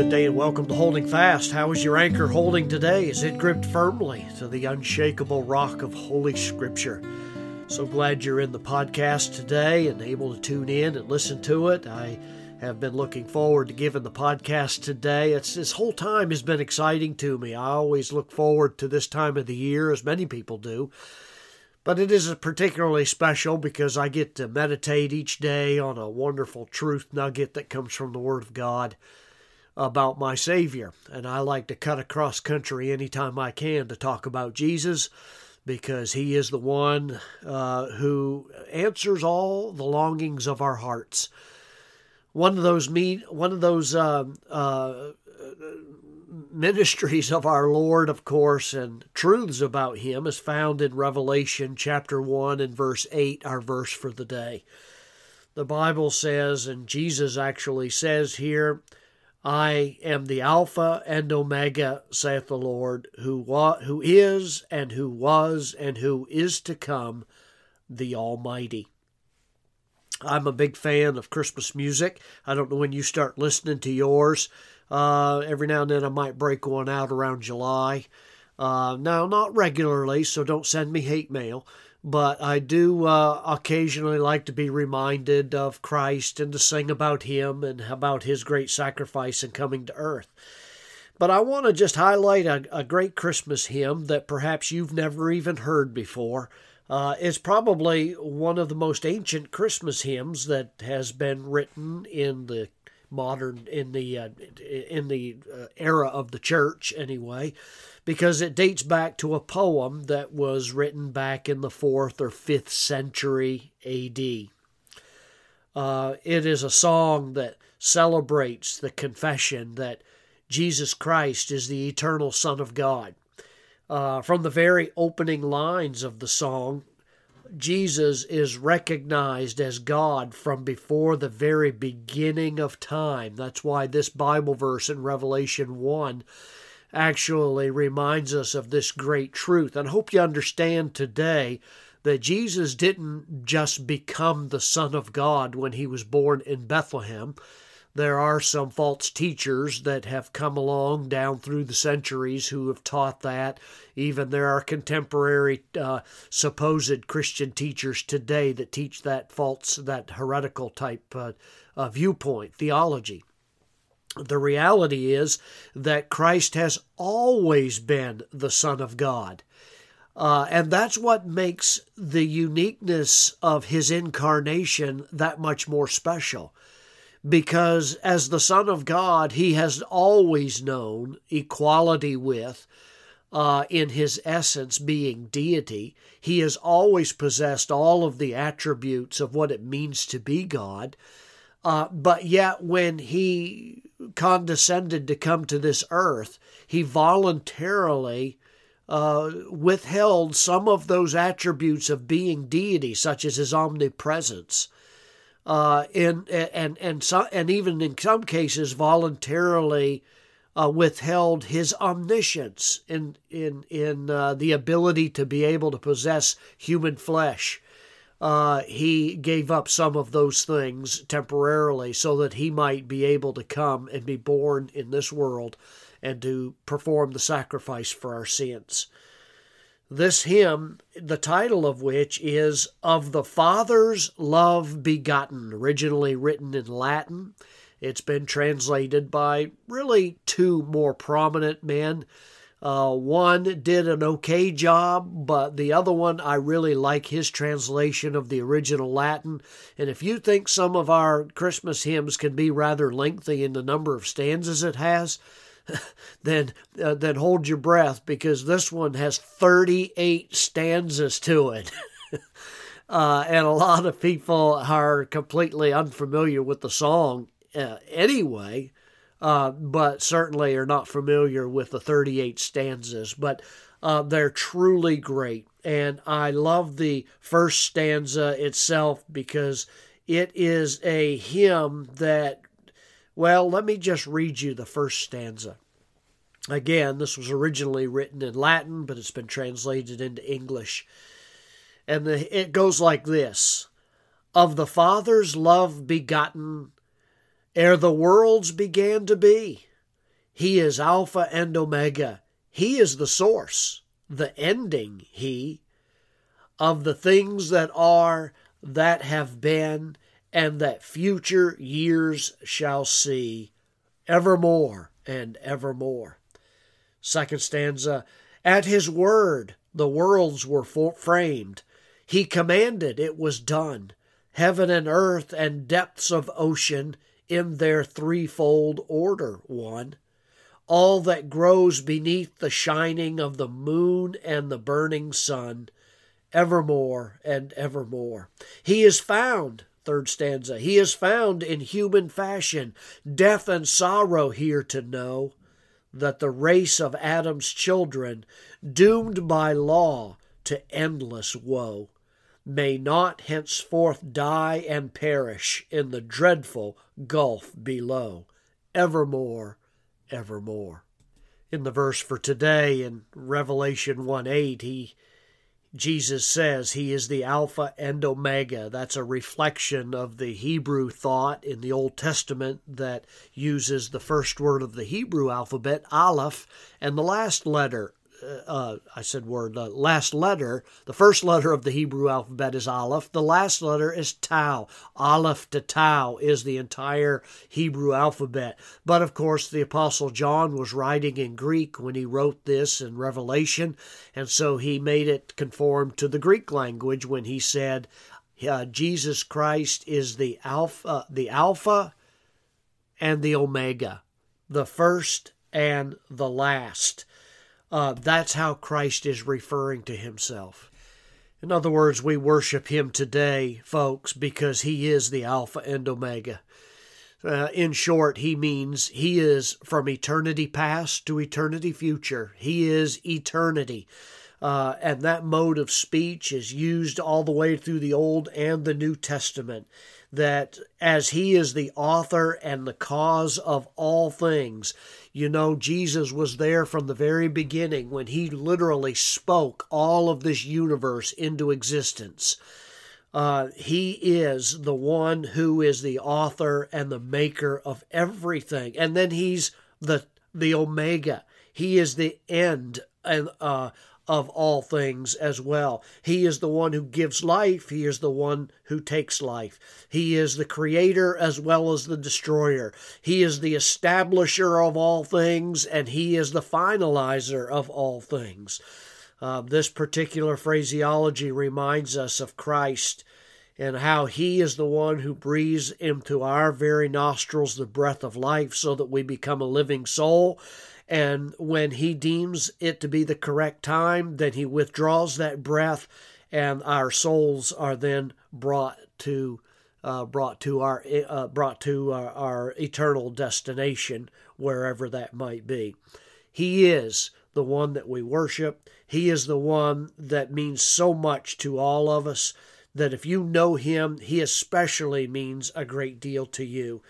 good day and welcome to Holding Fast. How is your anchor holding today? Is it gripped firmly to the unshakable rock of Holy Scripture? So glad you're in the podcast today and able to tune in and listen to it. I have been looking forward to giving the podcast today. It's this whole time has been exciting to me. I always look forward to this time of the year, as many people do. But it is particularly special because I get to meditate each day on a wonderful truth nugget that comes from the Word of God about my Savior. And I like to cut across country anytime I can to talk about Jesus because He is the one uh, who answers all the longings of our hearts. One of those meet, one of those uh, uh, ministries of our Lord, of course, and truths about Him is found in Revelation chapter 1 and verse 8, our verse for the day. The Bible says, and Jesus actually says here, I am the Alpha and Omega, saith the Lord, who, wa- who is, and who was, and who is to come, the Almighty. I'm a big fan of Christmas music. I don't know when you start listening to yours. Uh, every now and then I might break one out around July. Uh, now, not regularly, so don't send me hate mail, but I do uh, occasionally like to be reminded of Christ and to sing about Him and about His great sacrifice and coming to earth. But I want to just highlight a, a, great Christmas hymn that perhaps you've never even heard before. Uh, it's probably one of the most ancient Christmas hymns that has been written in the modern in the uh, in the uh, era of the church anyway because it dates back to a poem that was written back in the 4th or 5th century AD uh, it is a song that celebrates the confession that Jesus Christ is the eternal Son of God. Uh, from the very opening lines of the song, Jesus is recognized as God from before the very beginning of time. That's why this Bible verse in Revelation 1 actually reminds us of this great truth. And I hope you understand today that Jesus didn't just become the Son of God when he was born in Bethlehem. There are some false teachers that have come along down through the centuries who have taught that. Even there are contemporary uh, supposed Christian teachers today that teach that false, that heretical type uh, uh, viewpoint, theology. The reality is that Christ has always been the Son of God. Uh, and that's what makes the uniqueness of his incarnation that much more special because as the Son of God, he has always known equality with, uh, in his essence being deity. He has always possessed all of the attributes of what it means to be God. Uh, but yet, when he condescended to come to this earth, he voluntarily uh, withheld some of those attributes of being deity, such as his omnipresence uh, and and and and even in some cases voluntarily uh, withheld his omniscience in in in uh, the ability to be able to possess human flesh. Uh, he gave up some of those things temporarily so that he might be able to come and be born in this world and to perform the sacrifice for our sins. This hymn, the title of which is Of the Father's Love Begotten, originally written in Latin. It's been translated by really two more prominent men. Uh, one did an okay job, but the other one, I really like his translation of the original Latin. And if you think some of our Christmas hymns can be rather lengthy in the number of stanzas it has, then uh, then hold your breath because this one has 38 stanzas to it. uh, and a lot of people are completely unfamiliar with the song uh, anyway, uh, but certainly are not familiar with the 38 stanzas. But uh, they're truly great. And I love the first stanza itself because it is a hymn that well, let me just read you the first stanza. Again, this was originally written in Latin, but it's been translated into English. And the, it goes like this Of the Father's love begotten, ere the worlds began to be, He is Alpha and Omega. He is the source, the ending, He, of the things that are, that have been, and that future years shall see, evermore and evermore. Second stanza At His word the worlds were framed. He commanded, it was done. Heaven and earth and depths of ocean in their threefold order, one. All that grows beneath the shining of the moon and the burning sun, evermore and evermore. He is found, third stanza, he is found in human fashion, death and sorrow here to know, that the race of Adam's children, doomed by law to endless woe, may not henceforth die and perish in the dreadful gulf below, evermore, evermore. In the verse for today in Revelation 1 8, he Jesus says he is the Alpha and Omega. That's a reflection of the Hebrew thought in the Old Testament that uses the first word of the Hebrew alphabet, Aleph, and the last letter, uh, I said word, the last letter, the first letter of the Hebrew alphabet is Aleph, the last letter is Tau. Aleph to Tau is the entire Hebrew alphabet. But of course, the Apostle John was writing in Greek when he wrote this in Revelation, and so he made it conform to the Greek language when he said, uh, Jesus Christ is the Alpha, the Alpha and the Omega, the first and the last. Uh, that's how Christ is referring to himself. In other words, we worship him today, folks, because he is the Alpha and Omega. Uh, in short, he means he is from eternity past to eternity future. He is eternity. Uh, and that mode of speech is used all the way through the Old and the New Testament. That as he is the author and the cause of all things, you know, Jesus was there from the very beginning when he literally spoke all of this universe into existence. Uh, he is the one who is the author and the maker of everything. And then he's the the Omega. He is the end and uh, of all things as well. He is the one who gives life, He is the one who takes life. He is the creator as well as the destroyer. He is the establisher of all things, and He is the finalizer of all things. Uh, this particular phraseology reminds us of Christ and how He is the one who breathes into our very nostrils the breath of life so that we become a living soul and when he deems it to be the correct time, then he withdraws that breath, and our souls are then brought to uh, brought to our uh, brought to our, our eternal destination, wherever that might be. He is the one that we worship. He is the one that means so much to all of us that if you know him, he especially means a great deal to you.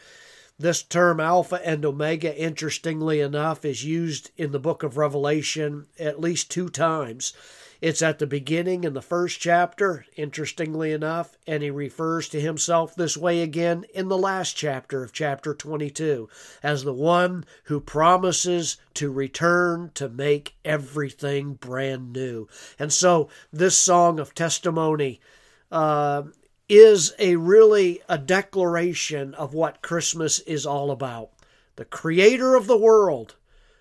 This term Alpha and Omega, interestingly enough, is used in the book of Revelation at least two times. It's at the beginning in the first chapter, interestingly enough, and he refers to himself this way again in the last chapter of chapter 22 as the one who promises to return to make everything brand new. And so, this song of testimony uh, is a really a declaration of what Christmas is all about. The creator of the world,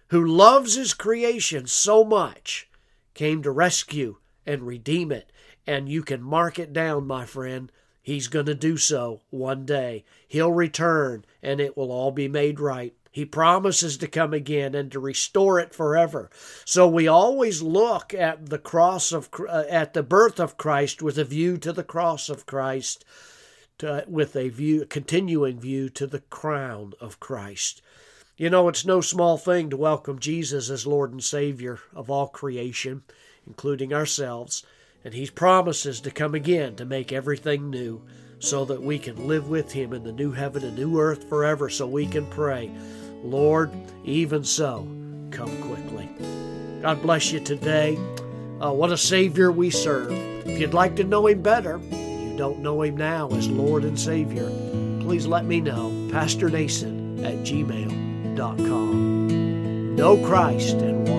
who loves his creation so much, came to rescue and redeem it. And you can mark it down, my friend. He's going to do so one day. He'll return and it will all be made right. He promises to come again and to restore it forever. So we always look at the cross of uh, at the birth of Christ with a view to the cross of Christ, to, with a view continuing view to the crown of Christ. You know, it's no small thing to welcome Jesus as Lord and Savior of all creation, including ourselves, and he promises to come again to make everything new so that we can live with him in the new heaven and new earth forever so we can pray Lord, even so, come quickly. God bless you today. Uh, what a Savior we serve. If you'd like to know Him better, you don't know Him now as Lord and Savior, please let me know. Pastor Nason at gmail.com. know Christ and walk